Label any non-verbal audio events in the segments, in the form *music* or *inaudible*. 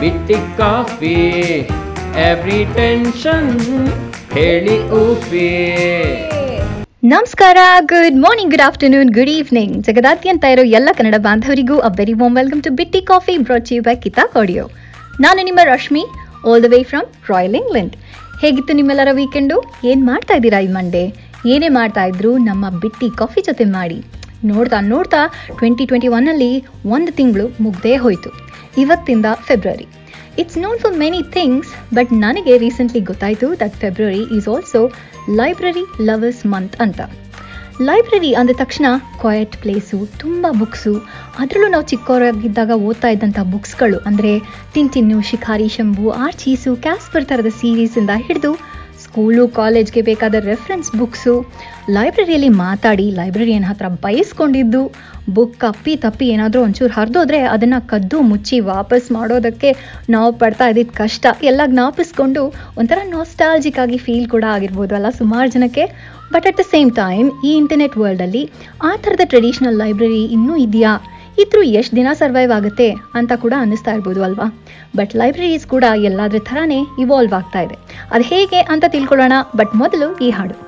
ಬಿಟ್ಟಿ coffee. Every tension ಹೇಳಿ ಊಫಿ ನಮಸ್ಕಾರ good morning good afternoon good evening ಜಗದಾದ್ಯಂತ ಇರೋ ಎಲ್ಲ Kannada ಬಾಂಧವರಿಗೂ a very warm welcome to Bitti Coffee brought you by Kitaab audio ನಾನು ನಿಮ್ಮ Rashmi all the way from royal England ಹೇಗಿತ್ತು ನಿಮ್ಮೆಲ್ಲರ ವೀಕೆಂಡು ಏನು ಮಾಡ್ತಾ ಇದ್ದೀರಾ ಈ ಮಂಡೇ ಏನೇ ಮಾಡ್ತಾ ಇದ್ರು ನಮ್ಮ ಬಿಟ್ಟಿ ಕಾಫಿ ಜೊತೆ ಮಾಡಿ. ನೋಡ್ತಾ ನೋಡ್ತಾ ಟ್ವೆಂಟಿ ಟ್ವೆಂಟಿ ಒನ್ನಲ್ಲಿ ಒಂದು ತಿಂಗಳು ಮುಗ್ದೇ ಹೋಯಿತು. ಇವತ್ತಿಂದ February it's known for many things but ನನಗೆ ರೀಸೆಂಟ್ಲಿ ಗೊತ್ತಾಯಿತು that February is also library lovers month ಅಂತ. ಲೈಬ್ರರಿ ಅಂದ ತಕ್ಷಣ ಕ್ವಾಯಟ್ ಪ್ಲೇಸು ತುಂಬ ಬುಕ್ಸು ಅದರಲ್ಲೂ ನಾವು ಚಿಕ್ಕವರಾಗಿದ್ದಾಗ ಓದ್ತಾ ಇದ್ದಂಥ ಬುಕ್ಸ್ಗಳು ಅಂದರೆ ತಿಂಟಿನ್ನು ಶಿಖಾರಿ, ಶಂಭು, ಆರ್ಚೀಸು, ಕ್ಯಾಸ್ಪರ್ ಥರದ ಸೀರೀಸಿಂದ ಹಿಡಿದು ಸ್ಕೂಲು, ಕಾಲೇಜ್ಗೆ ಬೇಕಾದ ರೆಫರೆನ್ಸ್ ಬುಕ್ಸು ಲೈಬ್ರರಿಯಲ್ಲಿ ಮಾತಾಡಿ ಲೈಬ್ರರಿಯನ್ ಹತ್ರ ಬಯಸ್ಕೊಂಡಿದ್ದು ಬುಕ್ ಅಪ್ಪಿ ತಪ್ಪಿ ಏನಾದರೂ ಒಂಚೂರು ಹರಿದೋದ್ರೆ ಅದನ್ನು ಕದ್ದು ಮುಚ್ಚಿ ವಾಪಸ್ ಮಾಡೋದಕ್ಕೆ ನಾವು ಪಡ್ತಾ ಇದ್ದಿದ್ದು ಕಷ್ಟ. ಎಲ್ಲ ಜ್ಞಾಪಿಸ್ಕೊಂಡು ಒಂಥರ ನಾಸ್ಟಾಲ್ಜಿಕ್ ಆಗಿ ಫೀಲ್ ಕೂಡ ಆಗಿರ್ಬೋದು ಅಲ್ಲ ಸುಮಾರು ಜನಕ್ಕೆ. But at the same time ಈ ಇಂಟರ್ನೆಟ್ ವರ್ಲ್ಡಲ್ಲಿ ಆ ಥರದ ಟ್ರೆಡಿಷ್ನಲ್ ಲೈಬ್ರರಿ ಇನ್ನೂ ಇದೆಯಾ? ಇದ್ರೂ ಎಷ್ಟು ದಿನ ಸರ್ವೈವ್ ಆಗುತ್ತೆ ಅಂತ ಕೂಡ ಅನ್ನಿಸ್ತಾ ಇರ್ಬೋದು ಅಲ್ವಾ? ಬಟ್ ಲೈಬ್ರರೀಸ್ ಕೂಡ ಎಲ್ಲಾದ್ರ ಥರನೇ ಇವಾಲ್ವ್ ಆಗ್ತಾ ಇದೆ. ಅದು ಹೇಗೆ ಅಂತ ತಿಳ್ಕೊಳ್ಳೋಣ ಬಟ್ ಮೊದಲು ಈ ಹಾಡು.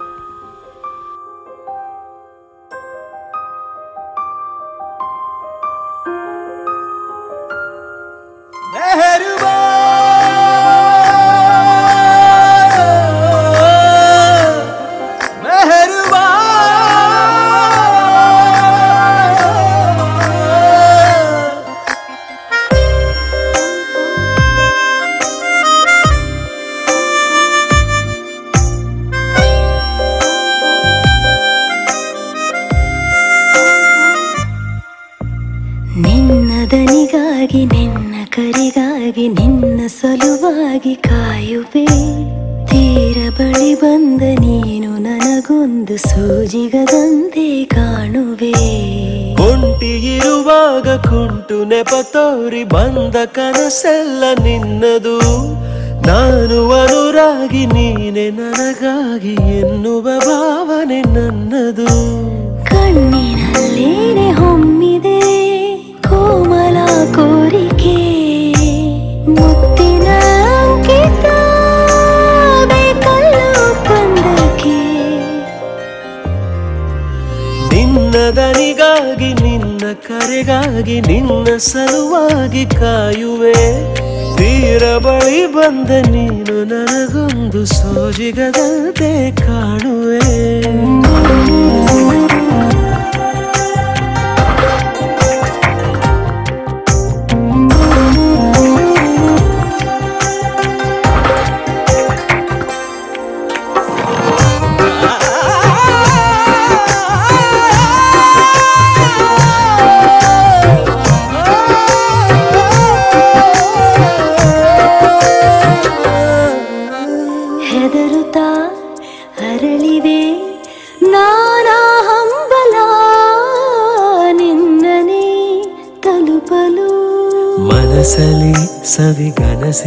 ಕರಿಗಾಗಿ ನಿನ್ನ ಸಲುವಾಗಿ ಕಾಯುವೆ. ತೀರ ಬಳಿ ಬಂದ ನೀನು ನನಗೊಂದು ಸೂಜಿಗದಂತೆ ಕಾಣುವೆ. ಕುಂಟಿ ಇರುವಾಗ ಕುಂಟು ನೆಪ ತೋರಿ ಬಂದ ಕನಸೆಲ್ಲ ನಿನ್ನದು. ನಾನು ಅನುರಾಗಿ ನೀನೆ ನನಗಾಗಿ ಎನ್ನುವ ಭಾವನೆ ನನ್ನದು. ಕಣ್ಣಿನಲ್ಲೇನೆ ಹೊಮ್ಮಿದೆ ಕೋಮಲ ಕೋರಿಕೆ ನಿನ್ನ ದನಿಗಾಗಿ ನಿನ್ನ ಕರೆಗಾಗಿ ನಿನ್ನ ಸಲುವಾಗಿ ಕಾಯುವೆ. ತೀರ ಬಳಿ ಬಂದ ನೀನು ನನಗೊಂದು ಸೋಜಿಗದಂತೆ ಕಾಣುವೆ.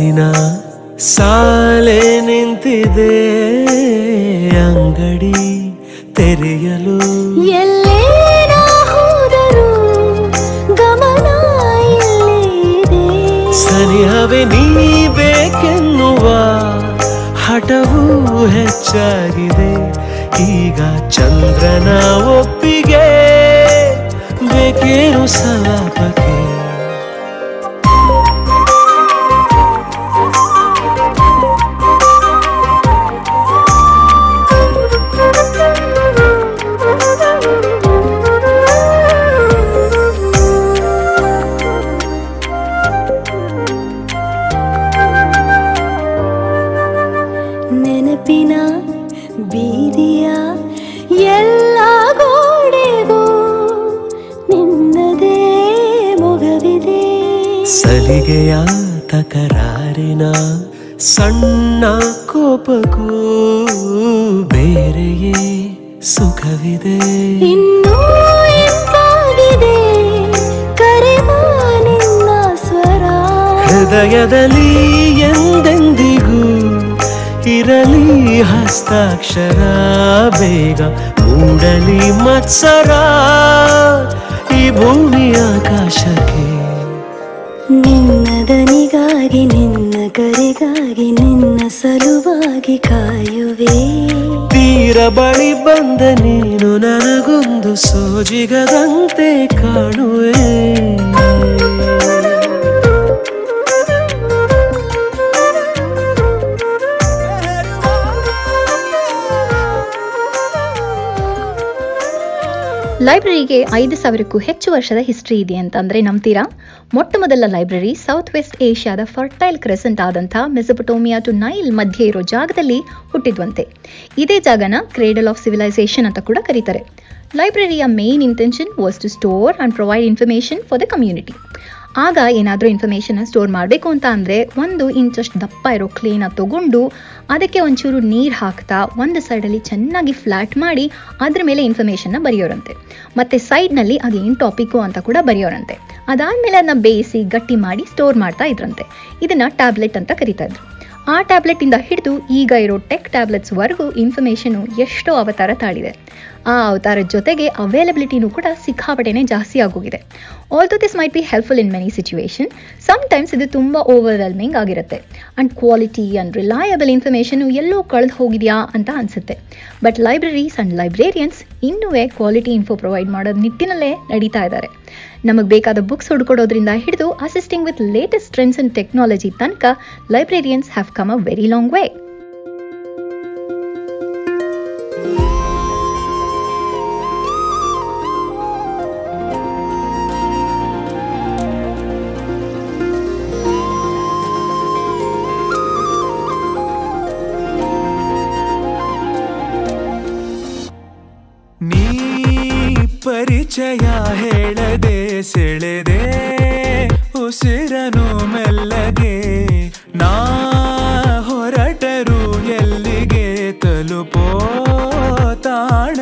ಸವಿಗನಸಿನ ಸಾಲೆ ನಿಂತಿದೆ ಅಂಗಡಿ ತೆರೆಯಲು. ಎಲ್ಲೇ ಹೋದರು ಗಮನ ಸನಿಹವೇ ನೀ ಬೇಕೆನ್ನುವ ಹಠವೂ ಹೆಚ್ಚಾಗಿದೆ. ಈಗ ಚಂದ್ರನ ಒಪ್ಪಿಗೆ ಬೇಕೇನು ಸಲಾಪಕ್ಕೆ? ಸಣ್ಣ ಕೋಪಕ್ಕೂ ಬೇರೆಯೇ ಸುಖವಿದೆ. ಇನ್ನೂ ಸ್ವರ. ಹೃದಯದಲ್ಲಿ ಎಂದೆಂದಿಗೂ ಇರಲಿ ಹಸ್ತಾಕ್ಷರ. ಬೇಗ ಮೂಡಲಿ ಮತ್ಸರ ಈ ಭೂಮಿ ಆಕಾಶಕ್ಕೆ. ನಿನ್ನದನಿಗಾಗಿ ನಿನ್ನ ಕರೆಗಾಗಿ ನಿನ್ನ ಸಲುವಾಗಿ ಕಾಯುವೆ. ತೀರ ಬಳಿ ಬಂದ ನೀನು ನನಗೊಂದು ಸೋಜಿಗದಂತೆ ಕಾಣುವೆ. ಲೈಬ್ರರಿಗೆ ಐದು ಸಾವಿರಕ್ಕೂ ಹೆಚ್ಚು ವರ್ಷದ ಹಿಸ್ಟ್ರಿ ಇದೆ ಅಂತಂದ್ರೆ ನಂಬ್ತೀರಾ? ಮೊಟ್ಟ ಮೊದಲ ಲೈಬ್ರರಿ ಸೌತ್ ವೆಸ್ಟ್ ಏಷ್ಯಾದ ಫರ್ಟೈಲ್ ಕ್ರೆಸೆಂಟ್ ಆದಂತಹ ಮೆಸಪಟೋಮಿಯಾ ಟು ನೈಲ್ ಮಧ್ಯೆ ಇರೋ ಜಾಗದಲ್ಲಿ ಹುಟ್ಟಿದ್ವಂತೆ. ಇದೇ ಜಾಗನ ಕ್ರೇಡಲ್ ಆಫ್ ಸಿವಿಲೈಸೇಷನ್ ಅಂತ ಕೂಡ ಕರೀತಾರೆ. ಲೈಬ್ರರಿಯ main intention was to store and provide information for the community ಆಗ ಏನಾದರೂ ಇನ್ಫಾರ್ಮೇಷನ್ನ ಸ್ಟೋರ್ ಮಾಡಬೇಕು ಅಂತ ಅಂದರೆ ಒಂದು ಇಂಚಷ್ಟು ದಪ್ಪ ಇರೋ ಕ್ಲೀನ ತಗೊಂಡು ಅದಕ್ಕೆ ಒಂಚೂರು ನೀರು ಹಾಕ್ತಾ ಒಂದು ಸೈಡಲ್ಲಿ ಚೆನ್ನಾಗಿ ಫ್ಲ್ಯಾಟ್ ಮಾಡಿ ಅದ್ರ ಮೇಲೆ ಇನ್ಫಾರ್ಮೇಷನ್ನ ಬರೆಯೋರಂತೆ. ಮತ್ತು ಸೈಡ್ನಲ್ಲಿ ಅದೇನು ಟಾಪಿಕ್ಕು ಅಂತ ಕೂಡ ಬರೆಯೋರಂತೆ. ಅದಾದಮೇಲೆ ಅದನ್ನ ಬೇಯಿಸಿ ಗಟ್ಟಿ ಮಾಡಿ ಸ್ಟೋರ್ ಮಾಡ್ತಾ ಇದ್ರಂತೆ. ಇದನ್ನು ಟ್ಯಾಬ್ಲೆಟ್ ಅಂತ ಕರಿತಾ ಇದ್ರು. ಆ ಟ್ಯಾಬ್ಲೆಟಿಂದ ಹಿಡಿದು ಈಗ ಇರೋ ಟೆಕ್ ಟ್ಯಾಬ್ಲೆಟ್ಸ್ವರೆಗೂ ಇನ್ಫಾರ್ಮೇಷನು ಎಷ್ಟೋ ಅವತಾರ ತಾಳಿದೆ. ಆ ಅವತಾರದ ಜೊತೆಗೆ ಅವೈಲಬಿಲಿಟಿನೂ ಕೂಡ ಸಿಕ್ಕಾಪಟ್ಟೆನೇ ಜಾಸ್ತಿ ಆಗೋಗಿದೆ. Although this might be helpful in many situation sometimes ಇದು ತುಂಬ ಓವರ್ವೆಲ್ಮಿಂಗ್ ಆಗಿರುತ್ತೆ. And quality and reliable information ಎಲ್ಲೋ ಕಳೆದು ಹೋಗಿದೆಯಾ ಅಂತ ಅನಿಸುತ್ತೆ. ಬಟ್ ಲೈಬ್ರರೀಸ್ ಆ್ಯಂಡ್ ಲೈಬ್ರೇರಿಯನ್ಸ್ ಇನ್ನೂ ಕ್ವಾಲಿಟಿ ಇನ್ಫೋ ಪ್ರೊವೈಡ್ ಮಾಡೋ ನಿಟ್ಟಿನಲ್ಲೇ ನಡೀತಾ ಇದ್ದಾರೆ ನಮಗೆ ಬೇಕಾದ ಬುಕ್ಸ್ ಹುಡ್ಕೊಡೋದ್ರಿಂದ ಹಿಡಿದು assisting with latest trends and technology ತನಕ librarians have come a very long way ಪರಿಚಯ ಹೇಳದೆ ಸೆಳೆದೆ ಉಸಿರನು ಮೆಲ್ಲಗೆ ನಾ ಹೊರಟರು ಎಲ್ಲಿಗೆ ತಲುಪೋ ತಾಣ?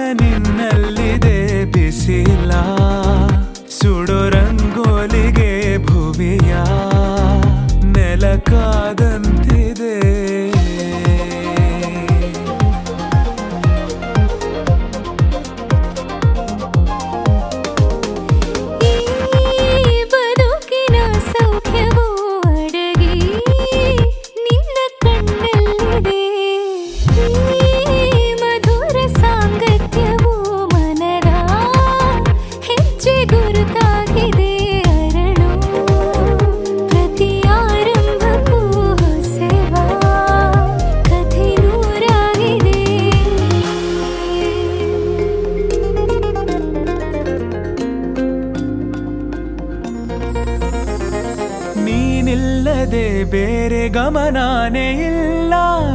ನೀನಿಲ್ಲದೆ ಬೇರೆ ಗಮನಾನೇ ಇಲ್ಲ.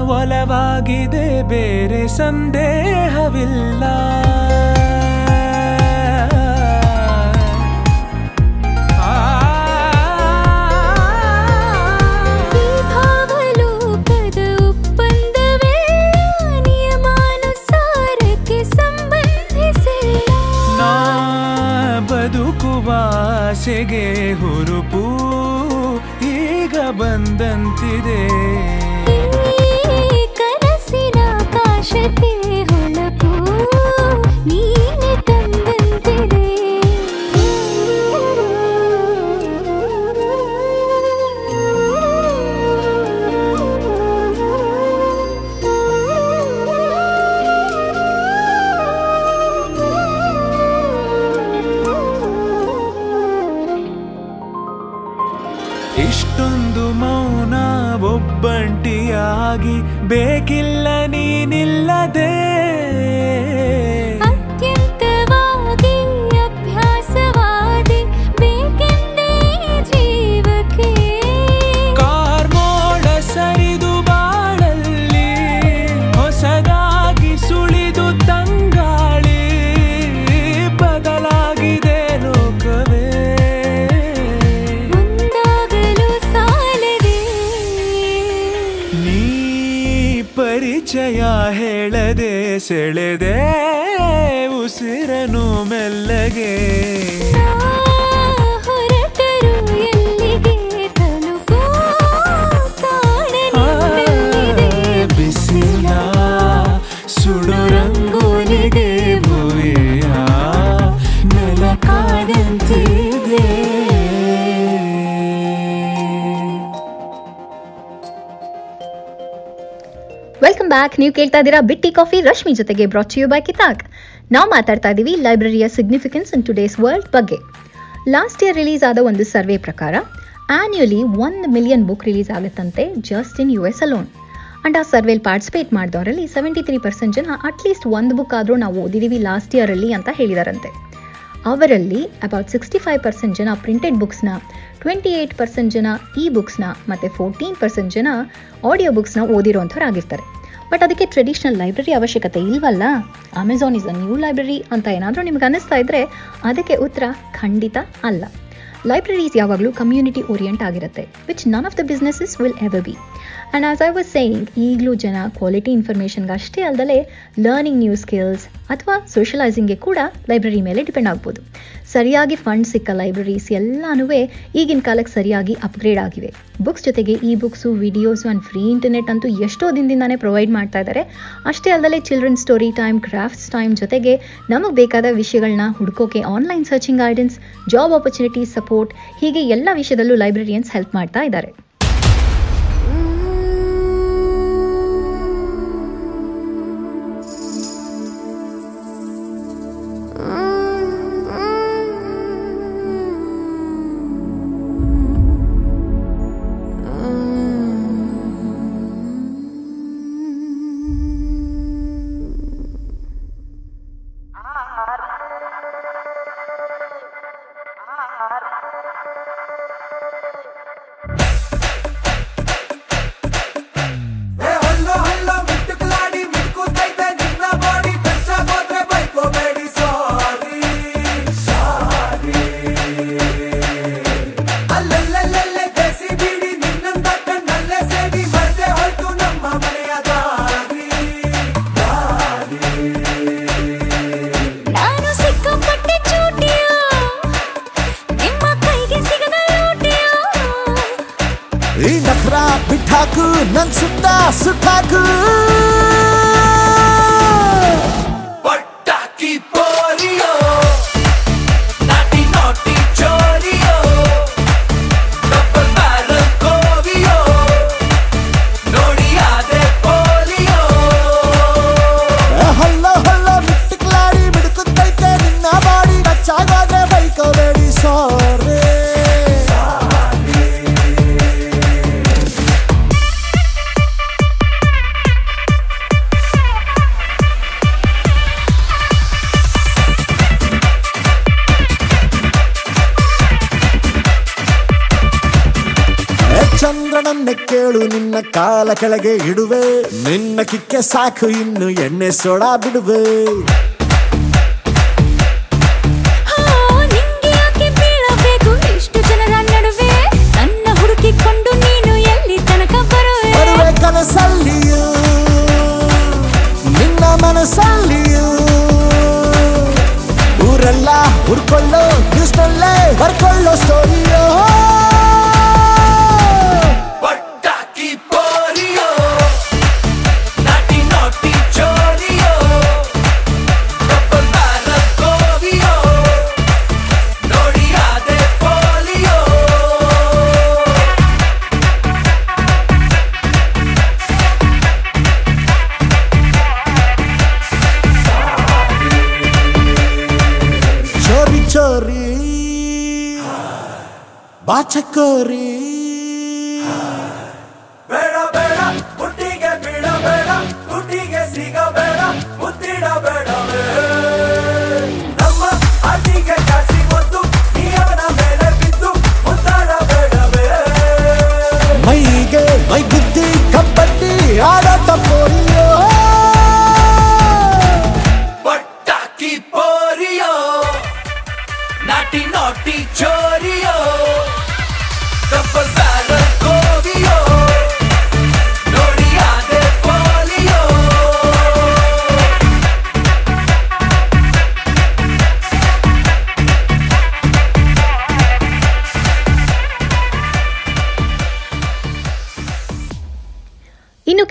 ಒಲವಾಗಿದೆ ಬೇರೆ ಸಂದೇಹವಿಲ್ಲ. ಸಿಗೇ ಬದುಕುವ ಆಸೆಗೆ ಈಗ ಬಂದಂತಿದೆ ಕನಸಿನ ಆಕಾಶಕ್ಕೆ ಸೆಳೆದೆ ಉಸಿರನು ಮೆಲ್ಲಗೆ. ಬ್ಯಾಕ್ ನೀವು ಕೇಳ್ತಾ ಇದ್ದೀರಾ ಬಿಟ್ಟಿ ಕಾಫಿ, ರಶ್ಮಿ ಜೊತೆಗೆ ಬ್ರಾಚಿಯು ಬೈ ಕಿತಾಕ್ ನಾವು ಮಾತಾಡ್ತಾ ಇದ್ದೀವಿ ಲೈಬ್ರರಿಯ ಸಿಗ್ನಿಫಿಕೆನ್ಸ್ ಇನ್ ಟುಡೇಸ್ ವರ್ಲ್ಡ್ ಬಗ್ಗೆ. ಲಾಸ್ಟ್ ಇಯರ್ ರಿಲೀಸ್ ಆದ ಒಂದು ಸರ್ವೆ ಪ್ರಕಾರ ಆನ್ಯುಯಲಿ ಒಂದು million book release ಆಗುತ್ತಂತೆ just in U S alone and ಆ ಸರ್ವೇಲಿ ಪಾರ್ಟಿಸಿಪೇಟ್ ಮಾಡಿದವರಲ್ಲಿ ಸೆವೆಂಟಿ ತ್ರೀ ಪರ್ಸೆಂಟ್ ಜನ ಅಟ್ಲೀಸ್ಟ್ ಒಂದು ಬುಕ್ ಆದರೂ ನಾವು ಓದಿದ್ದೀವಿ ಲಾಸ್ಟ್ ಇಯರಲ್ಲಿ ಅಂತ ಹೇಳಿದಾರಂತೆ. ಅವರಲ್ಲಿ ಅಬೌಟ್ ಸಿಕ್ಸ್ಟಿ ಫೈವ್ ಪರ್ಸೆಂಟ್ ಜನ ಪ್ರಿಂಟೆಡ್ ಬುಕ್ಸ್ನ ಟ್ವೆಂಟಿ ಏಯ್ಟ್ ಪರ್ಸೆಂಟ್ ಜನ ಇ ಬುಕ್ಸ್ನ ಮತ್ತು ಫೋರ್ಟೀನ್ ಪರ್ಸೆಂಟ್ ಜನ ಆಡಿಯೋ ಬುಕ್ಸ್ನ ಓದಿರೋಂಥವ್ರಾಗಿರ್ತಾರೆ ಬಟ್ ಅದಕ್ಕೆ ಟ್ರೆಡಿಷನಲ್ ಲೈಬ್ರರಿ ಅವಶ್ಯಕತೆ ಇಲ್ವಲ್ಲ? Amazon is a new library ಅಂತ ಏನಾದರೂ ನಿಮ್ಗೆ ಅನ್ನಿಸ್ತಾ ಇದ್ರೆ ಅದಕ್ಕೆ ಉತ್ತರ ಖಂಡಿತ ಅಲ್ಲ. ಲೈಬ್ರರೀಸ್ ಯಾವಾಗಲೂ ಕಮ್ಯುನಿಟಿ ಓರಿಯೆಂಟ್ ಆಗಿರುತ್ತೆ which none of the businesses will ever be and as I was saying ಈಗಲೂ ಜನ ಕ್ವಾಲಿಟಿ ಇನ್ಫಾರ್ಮೇಷನ್ಗೆ ಅಷ್ಟೇ ಅಲ್ಲದೆ ಲರ್ನಿಂಗ್ ನ್ಯೂ ಸ್ಕಿಲ್ಸ್ ಅಥವಾ ಸೋಷಲೈಸಿಂಗ್ಗೆ ಕೂಡ ಲೈಬ್ರರಿ ಮೇಲೆ ಡಿಪೆಂಡ್ ಆಗ್ಬೋದು. ಸರಿಯಾಗಿ ಫಂಡ್ ಸಿಕ್ಕ ಲೈಬ್ರರೀಸ್ ಎಲ್ಲನೂ ಈಗಿನ ಕಾಲಕ್ಕೆ ಸರಿಯಾಗಿ ಅಪ್ಗ್ರೇಡ್ ಆಗಿವೆ. ಬುಕ್ಸ್ ಜೊತೆಗೆ ebooks videos and free internet ಅಂತೂ ಎಷ್ಟೋ ದಿನದಿಂದಾನೇ ಪ್ರೊವೈಡ್ ಮಾಡ್ತಾ ಇದ್ದಾರೆ. ಅಷ್ಟೇ ಅಲ್ಲದೆ children story time crafts time ಜೊತೆಗೆ ನಮಗೆ ಬೇಕಾದ ವಿಷಯಗಳನ್ನ ಹುಡುಕೋಕೆ online searching guidance job opportunities support ಹೀಗೆ ಎಲ್ಲ ವಿಷಯದಲ್ಲೂ ಲೈಬ್ರರಿಯನ್ಸ್ ಹೆಲ್ಪ್ ಮಾಡ್ತಾ ಇದ್ದಾರೆ. タクなんつったスパーク ಚಂದ್ರನನ್ನೇ ಕೇಳು ನಿನ್ನ ಕಾಲ ಕೆಳಗೆ ಇಡುವೆ. ನಿನ್ನ ಕಿಕ್ಕೆ ಸಾಕು ಇನ್ನು ಎಣ್ಣೆ ಸೋಡಾ ಬಿಡುವೆ. बाचकरी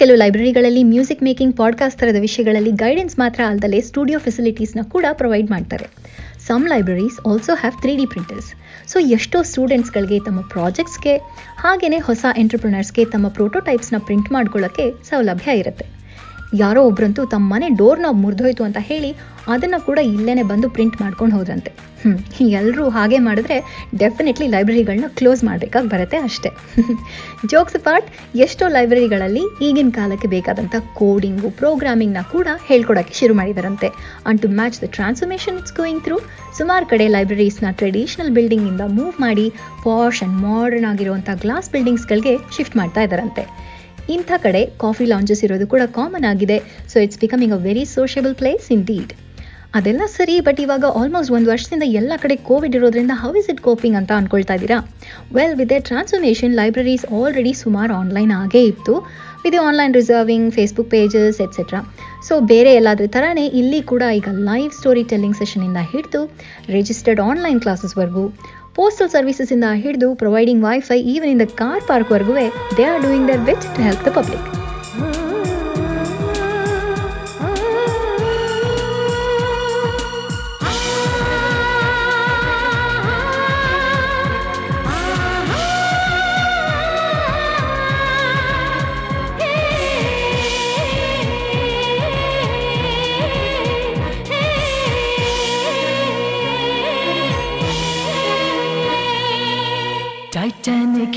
ಕೆಲವು ಲೈಬ್ರರಿಗಳಲ್ಲಿ ಮ್ಯೂಸಿಕ್ ಮೇಕಿಂಗ್ ಪಾಡ್ಕಾಸ್ಟ್ ಥರದ ವಿಷಯಗಳಲ್ಲಿ ಗೈಡೆನ್ಸ್ ಮಾತ್ರ ಅಲ್ಲದೆ ಸ್ಟುಡಿಯೋ ಫೆಸಿಲಿಟೀಸ್ನ ಕೂಡ ಪ್ರೊವೈಡ್ ಮಾಡ್ತಾರೆ. Some libraries also have three D printers so ಎಷ್ಟೋ ಸ್ಟೂಡೆಂಟ್ಸ್ಗಳಿಗೆ ತಮ್ಮ ಪ್ರಾಜೆಕ್ಟ್ಸ್ಗೆ ಹಾಗೆಯೇ ಹೊಸ ಎಂಟರ್ಪ್ರಿನರ್ಸ್ಗೆ ತಮ್ಮ ಪ್ರೋಟೋಟೈಪ್ಸ್ನ ಪ್ರಿಂಟ್ ಮಾಡ್ಕೊಳ್ಳೋಕ್ಕೆ ಸೌಲಭ್ಯ ಇರುತ್ತೆ. ಯಾರೋ ಒಬ್ರಂತೂ ತಮ್ಮ ಮನೆ ಡೋರ್ನ ಮುರಿದೋಯ್ತು ಅಂತ ಹೇಳಿ ಅದನ್ನು ಕೂಡ ಇಲ್ಲೇ ಬಂದು ಪ್ರಿಂಟ್ ಮಾಡ್ಕೊಂಡು ಹೋದ್ರಂತೆ ಹ್ಞೂ ಎಲ್ಲರೂ ಹಾಗೆ ಮಾಡಿದ್ರೆ ಡೆಫಿನೆಟ್ಲಿ ಲೈಬ್ರರಿಗಳನ್ನ ಕ್ಲೋಸ್ ಮಾಡಬೇಕಾಗಿ ಬರುತ್ತೆ ಅಷ್ಟೇ. *laughs* ಜೋಕ್ಸ್ ಪಾರ್ಟ್ ಎಷ್ಟೋ ಲೈಬ್ರರಿಗಳಲ್ಲಿ ಈಗಿನ ಕಾಲಕ್ಕೆ ಬೇಕಾದಂಥ ಕೋಡಿಂಗು ಪ್ರೋಗ್ರಾಮಿಂಗ್ನ ಕೂಡ ಹೇಳ್ಕೊಡೋಕ್ಕೆ ಶುರು ಮಾಡಿದಾರಂತೆ. And to match the transformation it's going through ಸುಮಾರು ಕಡೆ ಲೈಬ್ರರೀಸ್ನ ಟ್ರೆಡಿಷನಲ್ ಬಿಲ್ಡಿಂಗಿಂದ ಮೂವ್ ಮಾಡಿ ಪಾಶ್ ಆ್ಯಂಡ್ ಮಾಡರ್ನ್ ಆಗಿರುವಂಥ ಗ್ಲಾಸ್ ಬಿಲ್ಡಿಂಗ್ಸ್ಗಳಿಗೆ ಶಿಫ್ಟ್ ಮಾಡ್ತಾ ಇದ್ದಾರಂತೆ ಇಂಥ ಕಡೆ ಕಾಫಿ ಲಾಂಜಸ್ ಇರೋದು ಕೂಡ ಕಾಮನ್ ಆಗಿದೆ. So it's becoming a very sociable place indeed ಅದೆಲ್ಲ ಸರಿ ಬಟ್ ಇವಾಗ ಆಲ್ಮೋಸ್ಟ್ ಒಂದು ವರ್ಷದಿಂದ ಎಲ್ಲ ಕಡೆ ಕೋವಿಡ್ ಇರೋದ್ರಿಂದ ಹೌ ಇಸ್ ಇಟ್ ಕೋಪಿಂಗ್ ಅಂತ ಅನ್ಕೊಳ್ತಾ ಇದ್ದೀರಾ? Well with a transformation libraries already ಸುಮಾರು ಆನ್ಲೈನ್ ಆಗೇ ಇತ್ತು. With online reserving Facebook pages etcetera so ಬೇರೆ ಎಲ್ಲಾದ್ರ ಥರನೇ ಇಲ್ಲಿ ಕೂಡ ಈಗ ಲೈವ್ ಸ್ಟೋರಿ ಟೆಲ್ಲಿಂಗ್ ಸೆಷನಿಂದ ಹಿಡಿದು ರಿಜಿಸ್ಟರ್ಡ್ ಆನ್ಲೈನ್ ಕ್ಲಾಸಸ್ವರೆಗೂ ಪೋಸ್ಟಲ್ ಸರ್ವಿಸಸ್ ಇಂದ ಹಿಡಿದು providing wifi even in the car ಪಾರ್ಕ್ವರೆಗೂ they are doing their best to help the public Titanic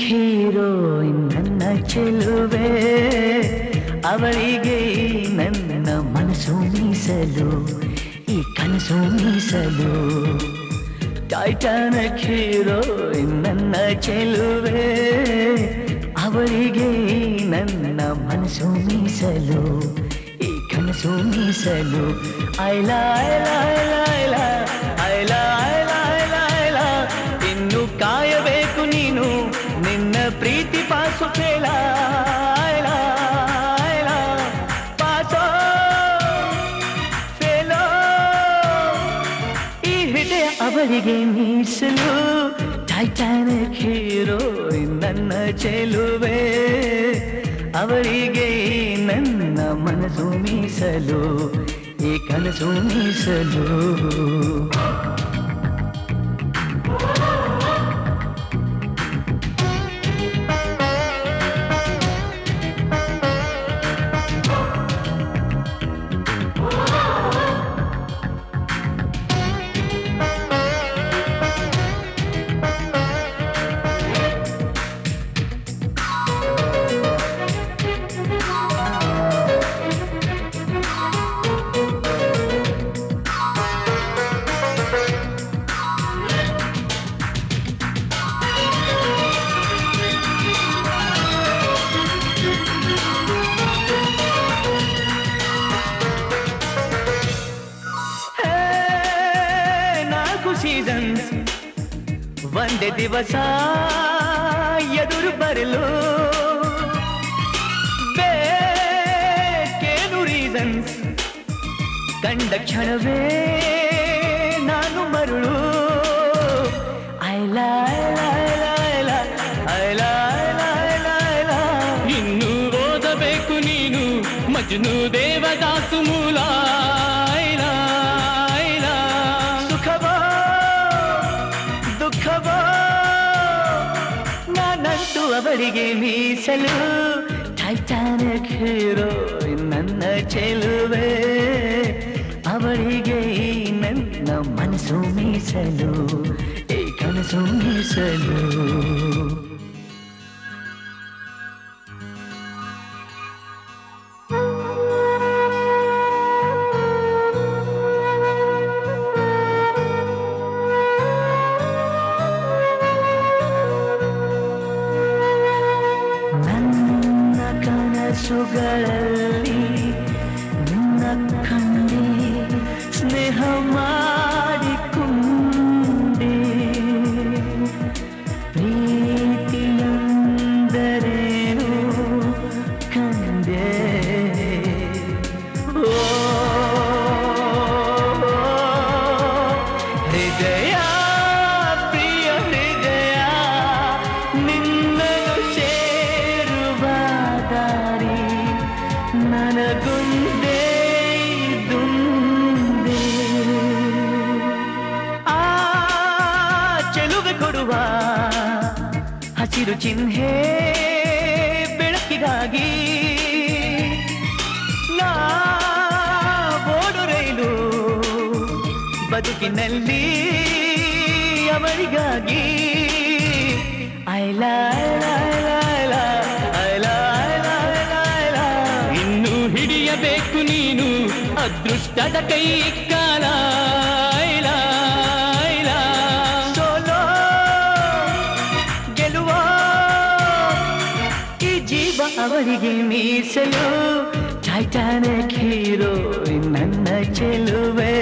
ನನ್ನ ಚೆಲುವೆ. ಅವಳಿಗೆ ನನ್ನ ಮನಸ್ಸು ಮೀಸಲು, ಈ ಕನಸು ಮೀಸಲು. ಟೈಟಾನಿಕ್ ಹೀರೋಯಿನ್ ನನ್ನ ಚೆಲುವೆ. ಅವಳಿಗೆ ನನ್ನ ಮನಸ್ಸು ಮೀಸಲು, ಈ ಕನಸು ಮೀಸಲು. ಐಲ ಐಲ ಐಲ ಐಲ ಐಲ ಅವಳಿಗೆ ಮೀಸಲು ಟೈಟಾನಿಕ್ ಹೀರೋ ನನ್ನ ಚೆಲುವೆ ಅವಳಿಗೆ ನನ್ನ ಮನಸ್ಸು ಮೀಸಲು ಈ ಕನಸು ಮೀಸಲು ಒಂದೇ ದಿವಸ ಎದುರು ಬರಲು ಬೇಕೇನು ರೀಸನ್ಸ್ ಕಂಡ ಕ್ಷಣವೇ ನಾನು ಮರುಳು ಐಲ ಐಲ ಐಲ ಐಲ ಐಲ ಐಲ ಐಲ ಇನ್ನು ಓದಬೇಕು ನೀನು ಮಜ್ನು ದೇವದಾಸು ನಾನಂತೂ ಮೀಸಲು ಟೈಟಾನಿಕ್ ಹೀರೋ ನನ್ನ ಚೆಲುವೆ. ಅವರಿಗೆ ಈ ನನ್ನ ಮನಸ್ಸು ಮೀಸಲು ಈ ಕನಸು ಮೀಸಲು. ಹಸಿರು ಚಿಹ್ನೆ ಬೆಳಕಿಗಾಗಿ. ನಾ ಓಡು ರೈಲು ಬದುಕಿನಲ್ಲಿ ಅವರಿಗಾಗಿ. ಐಲ. ಇನ್ನು ಹಿಡಿಯಬೇಕು ನೀನು ಅದೃಷ್ಟದ ಕೈ ಅವರಿಗೆ ಮೀಸಲು ಟೈಟಾನಿಕ್ ಹೀರೋ ನನ್ನ ಚೆಲುವೆ.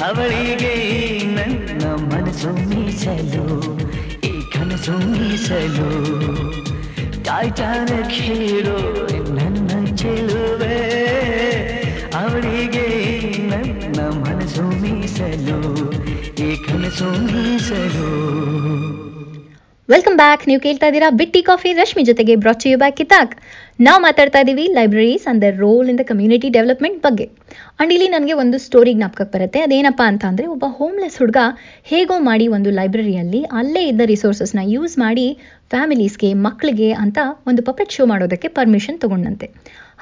ಅವಳಿಗೆ ನನ್ನ ಮನಸ್ಸು ಮೀಸಲು, ಈ ಕನಸು ಮೀಸಲು. ಟೈಟಾನಿಕ್ ಹೀರೋ ನನ್ನ ಚೆಲುವೆ. ಅವಳಿಗೆ ನನ್ನ ಮನಸ್ಸು ಮೀಸಲು, ಈ ಕನಸು ಮೀಸಲು. ವೆಲ್ಕಮ್ ಬ್ಯಾಕ್ ನೀವು ಕೇಳ್ತಾ ಇದ್ದೀರಾ ಬಿಟ್ಟಿ ಕಾಫಿ. ರಶ್ಮಿ ಜೊತೆಗೆ ಬ್ರಾಚ್ ಯು ಬ್ಯಾಕ್ ಕಿತಾಕ್ ನಾವು ಮಾತಾಡ್ತಾ ಇದ್ದೀವಿ libraries and the role in the community development ಬಗ್ಗೆ. ಅಂಡ್ ಇಲ್ಲಿ ನನಗೆ ಒಂದು ಸ್ಟೋರಿ ಜ್ಞಾಪಕಕ್ಕೆ ಬರುತ್ತೆ. ಅದೇನಪ್ಪ ಅಂತ ಅಂದರೆ ಒಬ್ಬ ಹೋಮ್ಲೆಸ್ ಹುಡುಗ ಹೇಗೋ ಮಾಡಿ ಒಂದು ಲೈಬ್ರರಿಯಲ್ಲಿ ಅಲ್ಲೇ ಇದ್ದ ರಿಸೋರ್ಸಸ್ನ ಯೂಸ್ ಮಾಡಿ ಫ್ಯಾಮಿಲೀಸ್ಗೆ ಮಕ್ಕಳಿಗೆ ಅಂತ ಒಂದು ಪಪೆಟ್ ಶೋ ಮಾಡೋದಕ್ಕೆ ಪರ್ಮಿಷನ್ ತಗೊಂಡಂತೆ.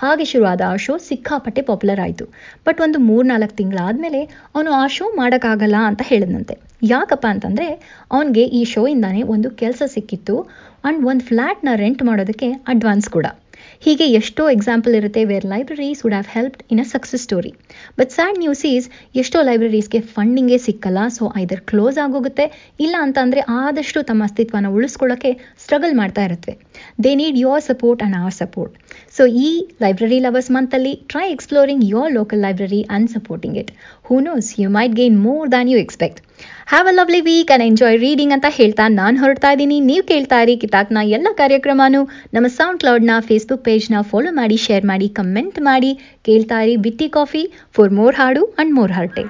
ಹಾಗೆ ಶುರುವಾದ ಆ ಶೋ ಸಿಕ್ಕಾಪಟ್ಟೆ ಪಾಪ್ಯುಲರ್ ಆಯಿತು. ಬಟ್ ಒಂದು ಮೂರ್ನಾಲ್ಕು ತಿಂಗಳಾದಮೇಲೆ ಅವನು ಆ ಶೋ ಮಾಡೋಕ್ಕಾಗಲ್ಲ ಅಂತ ಹೇಳಿದ್ನಂತೆ. ಯಾಕಪ್ಪ ಅಂತಂದರೆ, ಅವನಿಗೆ ಈ ಶೋ ಇಂದಾನೆ ಒಂದು ಕೆಲಸ ಸಿಕ್ಕಿತ್ತು ಆ್ಯಂಡ್ ಒಂದು ಫ್ಲ್ಯಾಟ್ನ ರೆಂಟ್ ಮಾಡೋದಕ್ಕೆ ಅಡ್ವಾನ್ಸ್ ಕೂಡ. ಹೀಗೆ ಎಷ್ಟೋ ಎಕ್ಸಾಂಪಲ್ ಇರುತ್ತೆ where libraries would have helped in a success story but sad news is ಎಷ್ಟೋ ಲೈಬ್ರರೀಸ್ಗೆ ಫಂಡಿಂಗೇ ಸಿಕ್ಕಲ್ಲ ಸೊ ಐದರ್ ಕ್ಲೋಸ್ ಆಗೋಗುತ್ತೆ, ಇಲ್ಲ ಅಂತಂದರೆ ಆದಷ್ಟು ತಮ್ಮ ಅಸ್ತಿತ್ವನ ಉಳಿಸ್ಕೊಳ್ಳೋಕ್ಕೆ ಸ್ಟ್ರಗಲ್ ಮಾಡ್ತಾ ಇರುತ್ತವೆ they need your support and our support so ಈ library lovers ಮಂತಲ್ಲಿ try exploring your local library and supporting it who knows you might gain more than you expect have a lovely week and enjoy reading ಅಂತ ಹೇಳ್ತಾ ನಾನು ಹೊರಡ್ತಾ ಇದ್ದೀನಿ. ನೀವು ಕೇಳ್ತಾ ಇರಿ ಕಿತಾಕ್ನ ಎಲ್ಲ ಕಾರ್ಯಕ್ರಮನು. ನಮ್ಮ ಸೌಂಡ್ ಕ್ಲೌಡ್ನ ಫೇಸ್ಬುಕ್ ಪೇಜ್ನ ಫಾಲೋ ಮಾಡಿ ಶೇರ್ ಮಾಡಿ ಕಮೆಂಟ್ ಮಾಡಿ. ಕೇಳ್ತಾ ಇರಿ ಬಿತ್ತಿ ಕಾಫಿ. ಫಾರ್ ಮೋರ್ ಹಾಡು ಅಂಡ್ ಮೋರ್ ಹರ್ಟೆ